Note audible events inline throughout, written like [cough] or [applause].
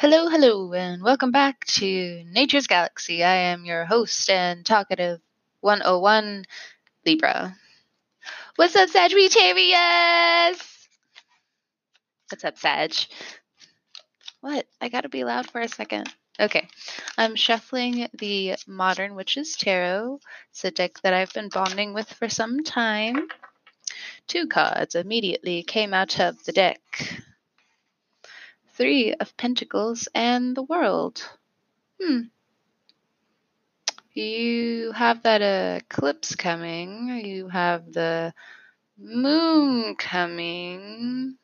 Hello, hello, and welcome back to Nature's Galaxy. I am your host and talkative 101 Libra. What's up, Sagittarius? What's up, Sag? What? I gotta be loud for a second. Okay, I'm shuffling the Modern Witches Tarot. It's a deck that I've been bonding with for some time. Two cards immediately came out of the deck Three of Pentacles and the World. Hmm. You have that eclipse coming. You have the moon coming.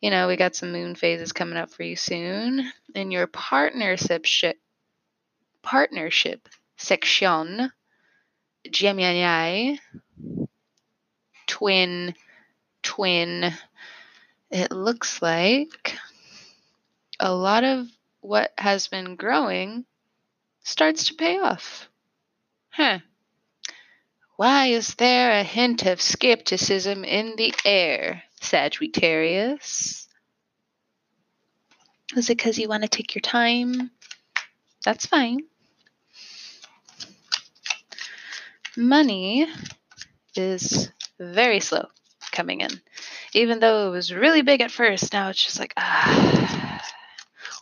You know, we got some moon phases coming up for you soon. In your partnership ship, partnership section, Gemini, twin, twin. It looks like a lot of what has been growing starts to pay off. Huh. Why is there a hint of skepticism in the air, Sagittarius? Is it because you want to take your time? That's fine. Money is very slow coming in. Even though it was really big at first, now it's just like, ah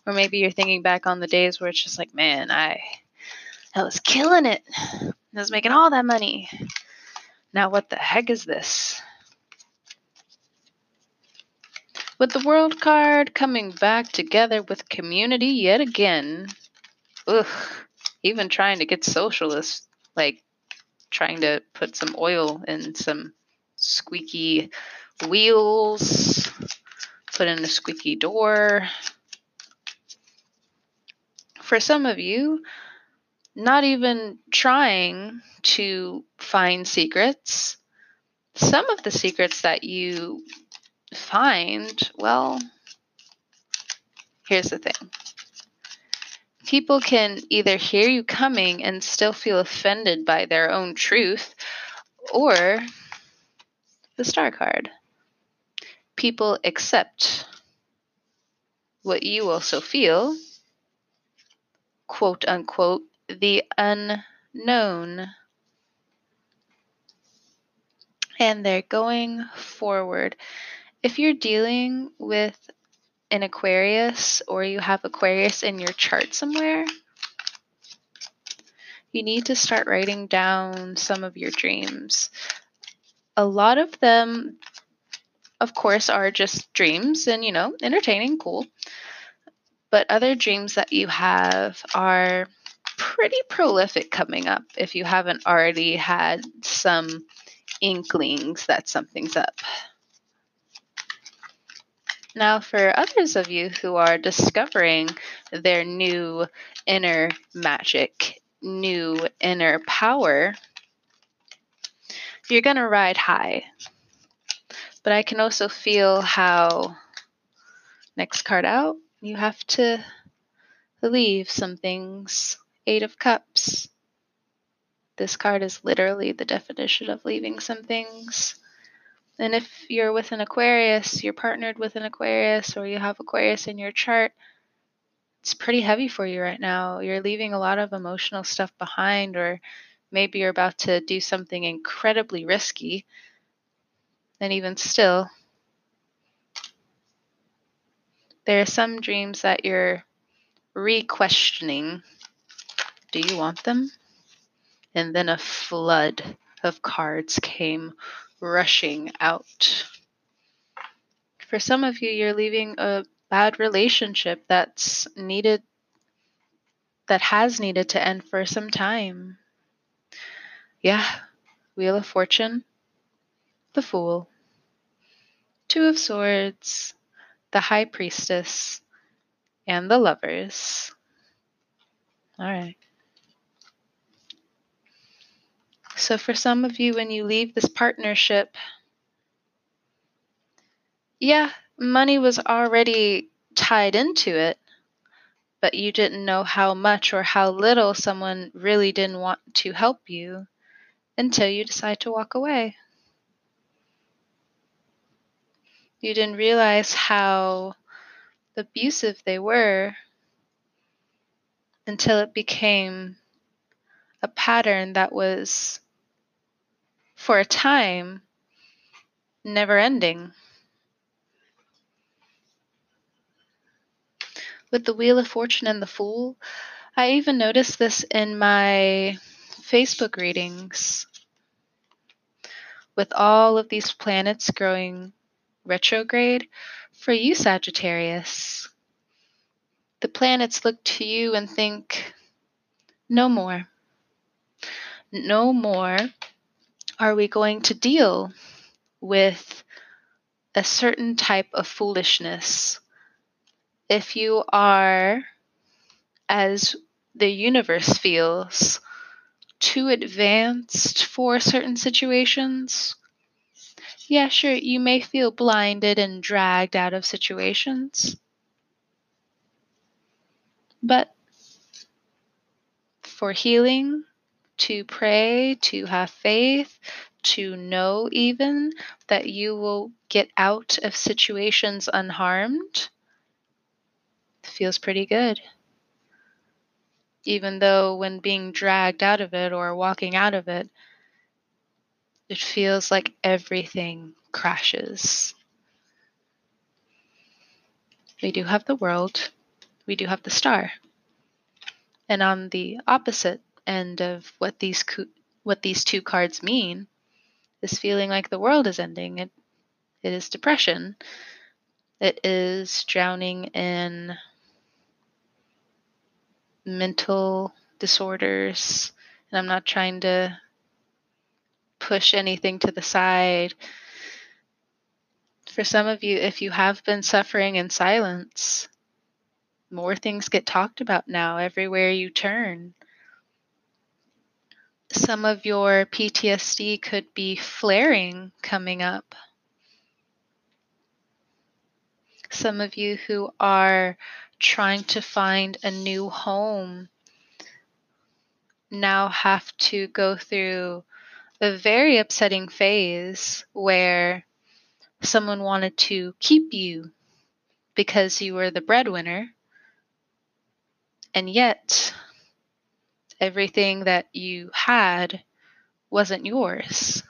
or maybe you're thinking back on the days where it's just like, man, I I was killing it. I was making all that money. Now what the heck is this? With the world card coming back together with community yet again. Ugh. Even trying to get socialist, like trying to put some oil in some squeaky wheels, put in a squeaky door, for some of you, not even trying to find secrets, some of the secrets that you find, well, here's the thing. People can either hear you coming and still feel offended by their own truth, or the star card. People accept what you also feel quote unquote, the unknown. And they're going forward. If you're dealing with an Aquarius or you have Aquarius in your chart somewhere, you need to start writing down some of your dreams. A lot of them, of course, are just dreams and, you know, entertaining, cool. But other dreams that you have are pretty prolific coming up if you haven't already had some inklings that something's up. Now, for others of you who are discovering their new inner magic, new inner power, you're going to ride high. But I can also feel how, next card out, you have to leave some things. Eight of Cups. This card is literally the definition of leaving some things. And if you're with an Aquarius, you're partnered with an Aquarius, or you have Aquarius in your chart, it's pretty heavy for you right now. You're leaving a lot of emotional stuff behind, or maybe you're about to do something incredibly risky. And even still, there are some dreams that you're re questioning do you want them? And then a flood of cards came rushing out. For some of you, you're leaving a bad relationship that's needed, that has needed to end for some time. Yeah, Wheel of Fortune, the Fool, Two of Swords, the High Priestess, and the Lovers. All right. So, for some of you, when you leave this partnership, yeah, money was already tied into it, but you didn't know how much or how little someone really didn't want to help you until you decide to walk away. You didn't realize how abusive they were until it became a pattern that was, for a time, never ending. With the Wheel of Fortune and the Fool, I even noticed this in my Facebook readings. With all of these planets growing retrograde, for you, Sagittarius, the planets look to you and think, no more. No more are we going to deal with a certain type of foolishness. If you are, as the universe feels, too advanced for certain situations, yeah, sure, you may feel blinded and dragged out of situations. But for healing, to pray, to have faith, to know even that you will get out of situations unharmed feels pretty good. Even though when being dragged out of it or walking out of it, it feels like everything crashes. We do have the world, we do have the star. And on the opposite end of what these co- what these two cards mean is feeling like the world is ending. It it is depression. It is drowning in mental disorders. And I'm not trying to push anything to the side. For some of you, if you have been suffering in silence, more things get talked about now everywhere you turn. Some of your PTSD could be flaring coming up. Some of you who are trying to find a new home now have to go through a very upsetting phase where someone wanted to keep you because you were the breadwinner and yet, everything that you had wasn't yours.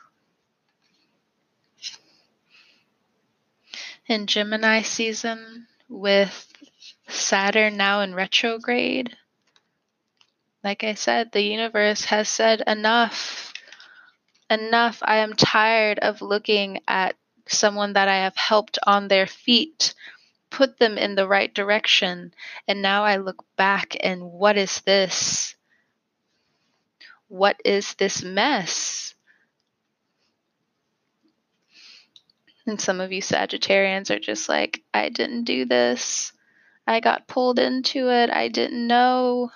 In Gemini season, with Saturn now in retrograde, like I said, the universe has said enough. Enough. I am tired of looking at someone that I have helped on their feet put them in the right direction. And now I look back and what is this? What is this mess? And some of you Sagittarians are just like, I didn't do this. I got pulled into it. I didn't know.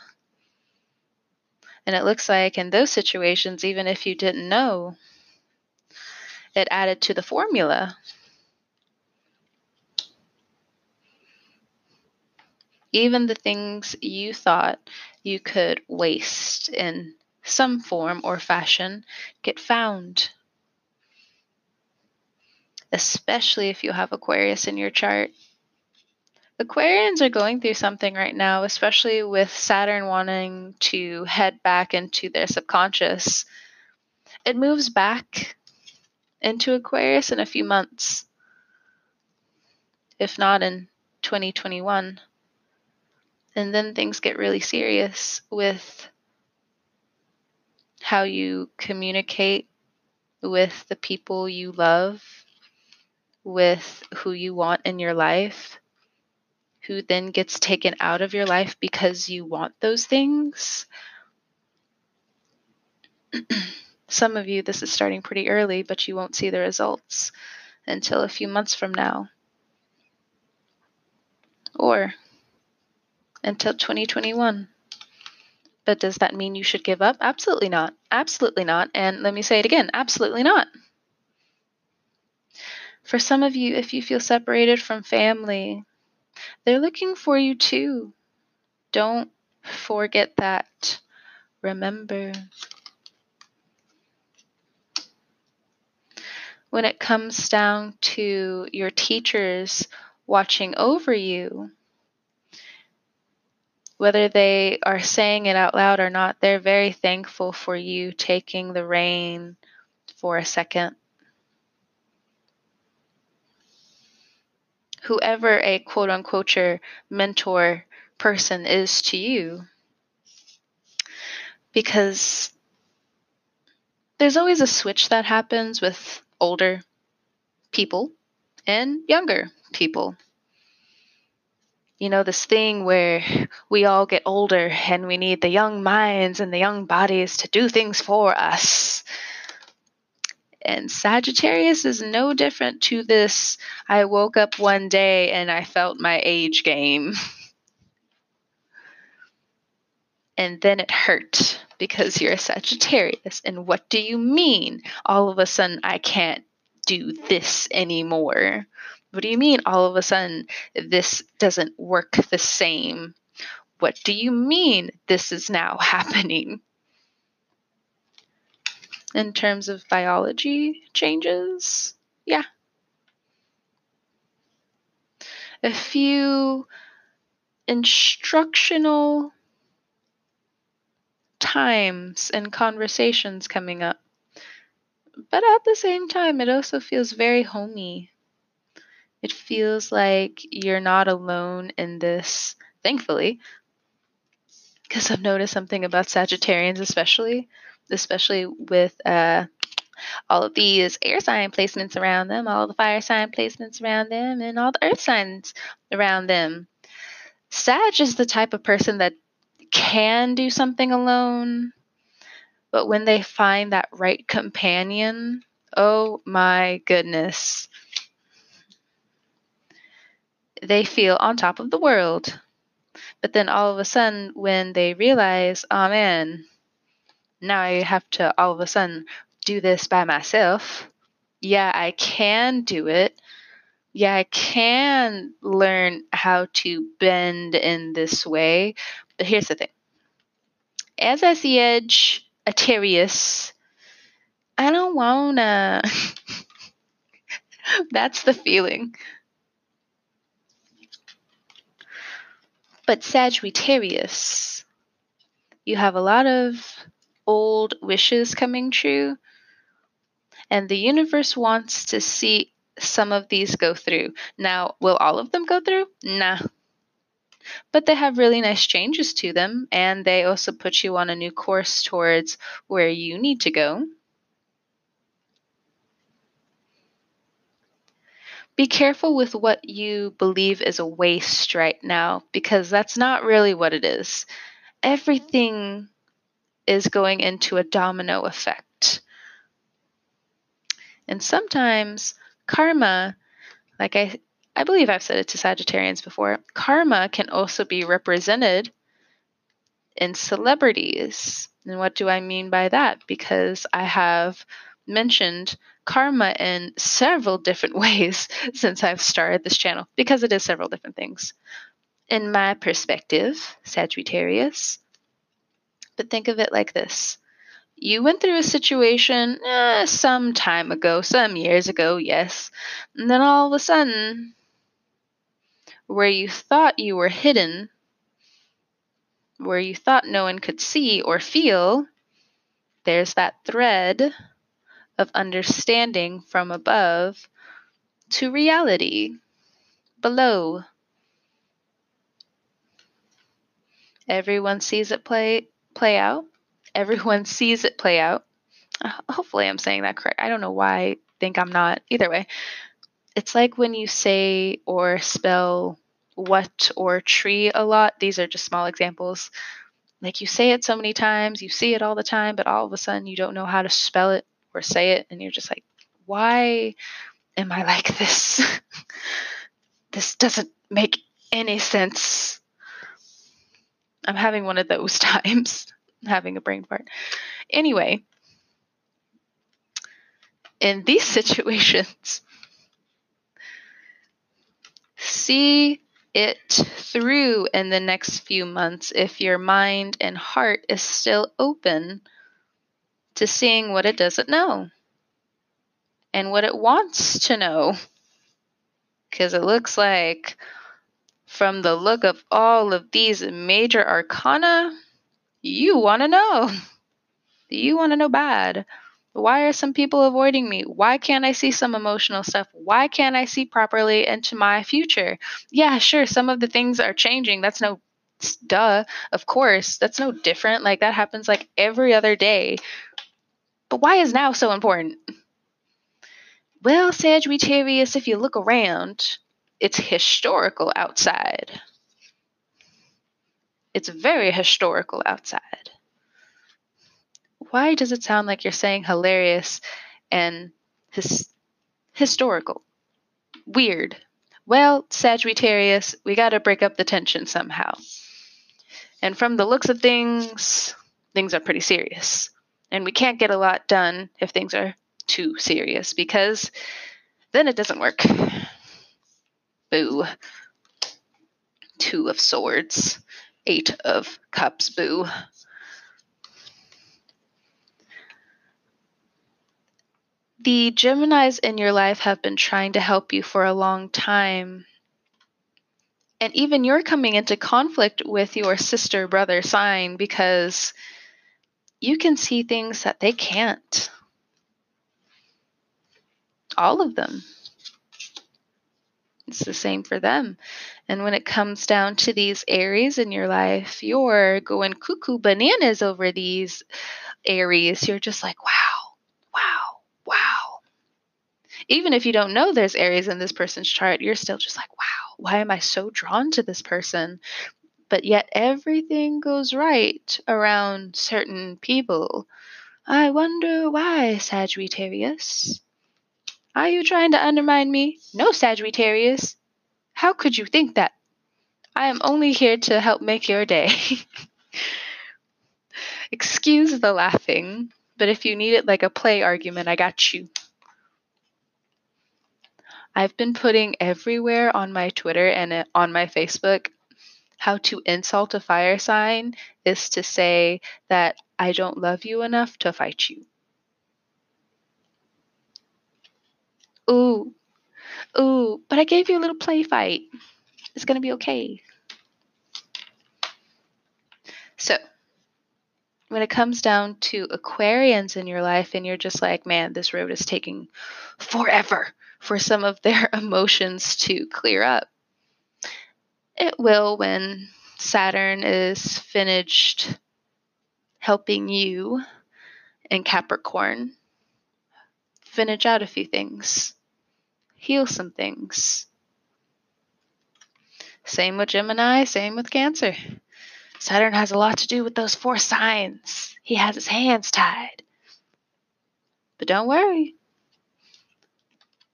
And it looks like in those situations, even if you didn't know, it added to the formula. even the things you thought you could waste in some form or fashion get found. Especially if you have Aquarius in your chart. Aquarians are going through something right now, especially with Saturn wanting to head back into their subconscious. It moves back into Aquarius in a few months, if not in 2021. And then things get really serious with how you communicate with the people you love, with who you want in your life, who then gets taken out of your life because you want those things. [clears throat] Some of you, this is starting pretty early, but you won't see the results until a few months from now. Or until 2021. But does that mean you should give up? Absolutely not. Absolutely not. And let me say it again absolutely not. For some of you, if you feel separated from family, they're looking for you too. Don't forget that. Remember. When it comes down to your teachers watching over you, whether they are saying it out loud or not, they're very thankful for you taking the reign for a second. Whoever a quote unquote your mentor person is to you. Because there's always a switch that happens with older people and younger people you know, this thing where we all get older and we need the young minds and the young bodies to do things for us. And Sagittarius is no different to this. I woke up one day and I felt my age game. [laughs] and then it hurt because you're a Sagittarius. And what do you mean? All of a sudden, I can't do this anymore. What do you mean all of a sudden this doesn't work the same? What do you mean this is now [laughs] happening? In terms of biology changes, yeah. A few instructional times and conversations coming up. But at the same time, it also feels very homey it feels like you're not alone in this, thankfully, because I've noticed something about Sagittarians, especially, especially with uh, all of these air sign placements around them, all the fire sign placements around them, and all the earth signs around them. Sag is the type of person that can do something alone, but when they find that right companion, oh my goodness, they feel on top of the world. But then all of a sudden, when they realize, oh man, now I have to all of a sudden do this by myself. Yeah, I can do it. Yeah, I can learn how to bend in this way. But here's the thing as I see Edge, Atarius, I don't wanna. [laughs] That's the feeling. But Sagittarius, you have a lot of old wishes coming true, and the universe wants to see some of these go through. Now, will all of them go through? Nah. But they have really nice changes to them, and they also put you on a new course towards where you need to go. be careful with what you believe is a waste right now because that's not really what it is. Everything is going into a domino effect. And sometimes karma, like I I believe I've said it to Sagittarians before, karma can also be represented in celebrities. And what do I mean by that? Because I have mentioned karma in several different [laughs] ways since I've started this channel because it is several different things. In my perspective, Sagittarius, but think of it like this. You went through a situation eh, some time ago, some years ago, yes, and then all of a sudden, where you thought you were hidden, where you thought no one could see or feel, there's that thread of understanding from above to reality below. Everyone sees it play play out. Everyone [laughs] sees it play out. Uh, hopefully, I'm saying that correct. I don't know why I think I'm not. Either way, it's like when you say or spell what or tree a lot. These are just small examples. Like you say it so many times, you see it all the time, but all of a sudden you don't know how to spell it or say it and you're just like why am i like this [laughs] this doesn't make any sense i'm having one of those [laughs] times having a brain fart anyway in these [laughs] situations see it through in the next few months if your mind and heart is still open to seeing what it doesn't know and what it wants to know. Because it looks like from the look of all of these major arcana, you want to know. [laughs] You want to know bad. Why are some people avoiding me? Why can't I see some emotional stuff? Why can't I see properly into my future? Yeah, sure, some of the things are changing. That's no duh, of course. That's no different. Like that happens like every other day. But why is now so important? Well, Sagittarius, if you look around, it's historical outside. It's very historical outside. Why does it sound like you're saying hilarious and his- historical? Weird. Well, Sagittarius, we got to break up the tension somehow. And from the looks of things, things are pretty serious. And we can't get a lot done if things are too serious because then it doesn't work. Boo. Two of swords. Eight of cups. Boo. The Geminis in your life have been trying to help you for a long time. And even you're coming into conflict with your sister brother sign because you can see things that they can't. All of them. It's the same for them. And when it comes down to these Aries in your life, you're going cuckoo bananas over these Aries. You're just like, wow, wow, wow. Even if you don't know there's Aries in this person's chart, you're still just like, wow, why am I so drawn to this person? But yet everything goes right around certain people. I wonder why, Sagittarius. Are you trying to undermine me? No, Sagittarius. How could you think that? I am only here to help make your day. [laughs] Excuse the laughing, but if you need it like a play argument, I got you. I've been putting everywhere on my Twitter and uh, on my Facebook how to insult a fire sign is to say that I don't love you enough to fight you. Ooh, ooh, but I gave you a little play fight. It's going to be okay. So, when it comes down to Aquarians in your life, and you're just like, man, this road is taking forever for some of their [laughs] emotions to clear up, it will when Saturn is finished helping you in Capricorn finish out a few things heal some things. Same with Gemini, same with Cancer. Saturn has a lot to do with those four signs. He has his hands tied. But don't worry.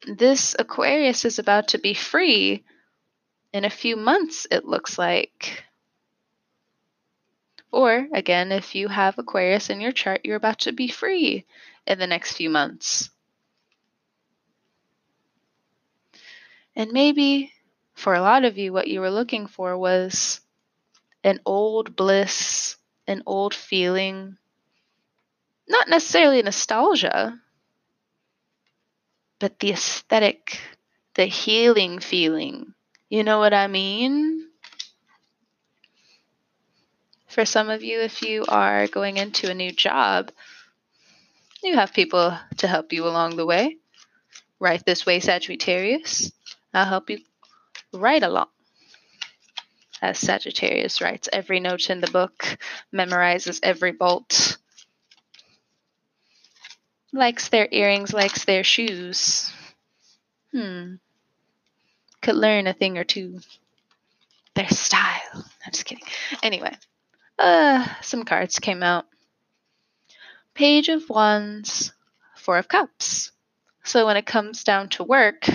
This Aquarius is about to be free in a few months, it looks like. Or, again, if you have Aquarius in your chart, you're about to be free in the next few months. And maybe for a lot of you, what you were looking for was an old bliss, an old feeling, not necessarily nostalgia, but the aesthetic, the healing feeling. You know what I mean? For some of you, if you are going into a new job, you have people to help you along the way. Right this way, Sagittarius. I'll help you right along. As Sagittarius writes every note in the book, memorizes every bolt, likes their earrings, likes their shoes. Hmm. Could learn a thing or two. Their style. I'm just kidding. Anyway, uh, some cards came out. Page of Wands, Four of Cups. So when it comes down to work,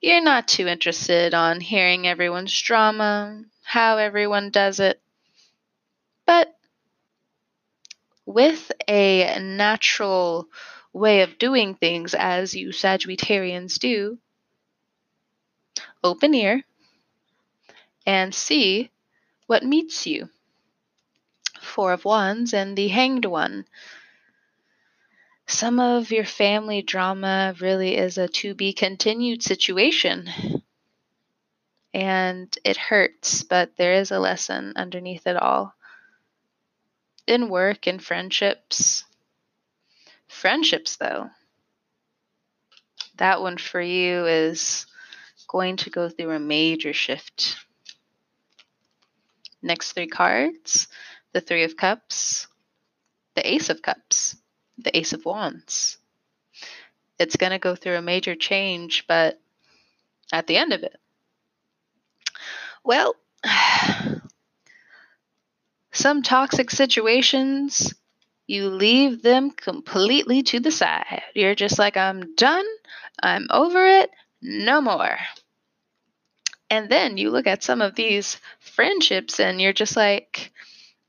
you're not too interested on hearing everyone's drama, how everyone does it. But with a natural way of doing things as you Sagittarians do, open ear and see what meets you. Four of Wands and the Hanged One some of your family drama really is a to be continued situation. and it hurts, but there is a lesson underneath it all. In work and friendships, friendships though, that one for you is going to go through a major shift. Next three cards the Three of Cups, the Ace of Cups, the Ace of Wands. It's going to go through a major change, but at the end of it, well, [sighs] some toxic situations, you leave them completely to the side. You're just like, I'm done. I'm over it. No more. And then you look at some of these friendships and you're just like,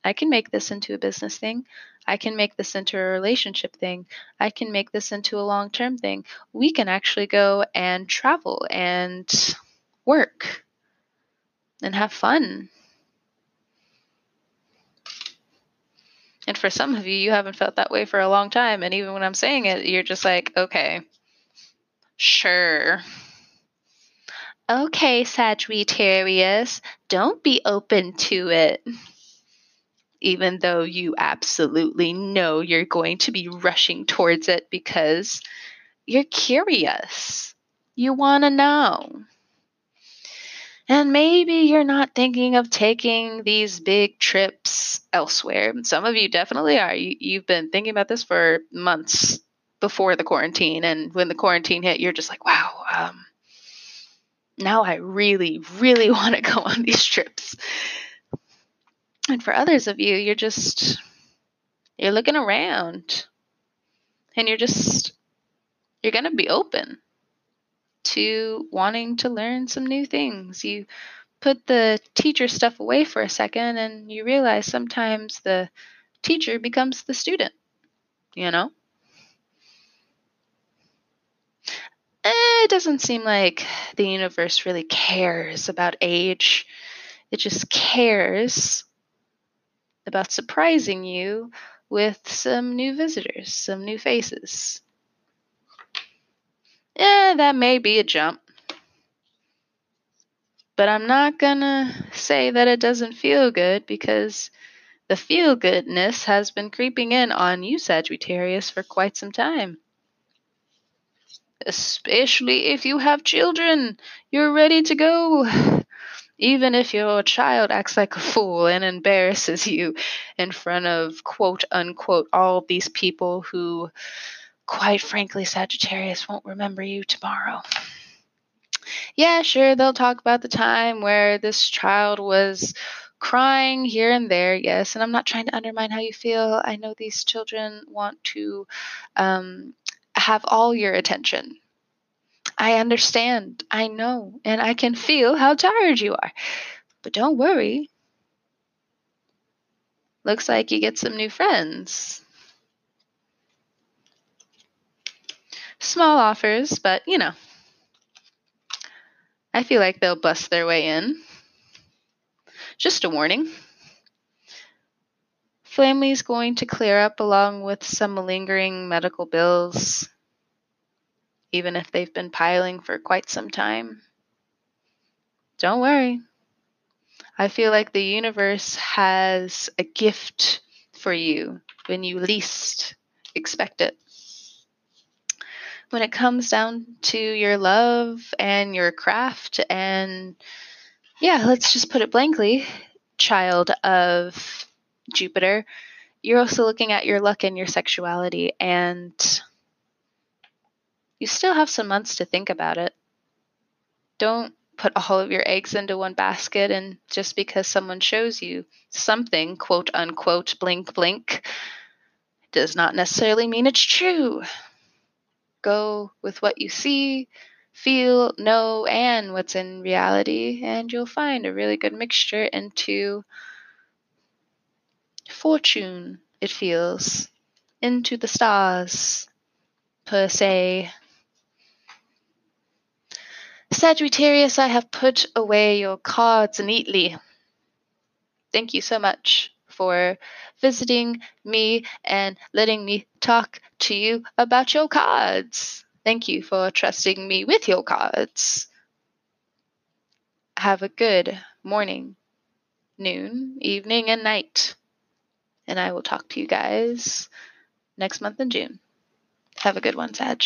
I can make this into a business thing. I can make this into a relationship thing. I can make this into a long term thing. We can actually go and travel and work and have fun. And for some of you, you haven't felt that way for a long time. And even when I'm saying it, you're just like, okay, sure. Okay, Sagittarius, don't be open to it. Even though you absolutely know you're going to be rushing towards it because you're curious. You want to know. And maybe you're not thinking of taking these big trips elsewhere. Some of you definitely are. You, have been thinking about this for months before the quarantine. And when the quarantine hit, you're just like, wow, um, now I really, really [laughs] want to go on these trips. And for others of you, you're just you're looking around and you're just you're going to be open to wanting to learn some new things. You put the teacher stuff away for a second and you realize sometimes the teacher becomes the student, you know? Eh, it doesn't seem like the universe really cares about age. It just cares about surprising you with some new visitors, some new faces. Yeah, that may be a jump. But I'm not gonna say that it doesn't feel good because the feel goodness has been creeping in on you, Sagittarius, for quite some time especially if you have children. You're ready to go. Even if your child acts like a fool and embarrasses you in front of quote unquote all these people who, quite frankly, Sagittarius won't remember you tomorrow. Yeah, sure, they'll talk about the time where this child was crying here and there, yes, and I'm not trying to undermine how you feel. I know these children want to um, have all your attention. I understand. I know. And I can feel how tired you are. But don't worry. Looks like you get some new friends. Small offers, but you know. I feel like they'll bust their way in. Just a warning. Family's going to clear up along with some lingering medical bills, even if they've been piling for quite some time. Don't worry. I feel like the universe has a gift for you when you least expect it. When it comes down to your love and your craft, and yeah, let's just put it blankly, child of Jupiter, you're also looking at your luck and your sexuality, and you still have some months to think about it. Don't put all of your eggs into one basket, and just because someone shows you something, quote unquote, blink, blink, does not necessarily mean it's true. Go with what you see, feel, know, and what's in reality, and you'll find a really good mixture into fortune, it feels, into the stars, per se. Sagittarius, I have put away your cards neatly. Thank you so much for visiting me and letting me talk to you about your cards. Thank you for trusting me with your cards. have a good morning, noon, evening, and night. And I will talk to you guys next month in June. Have a good one, Sag.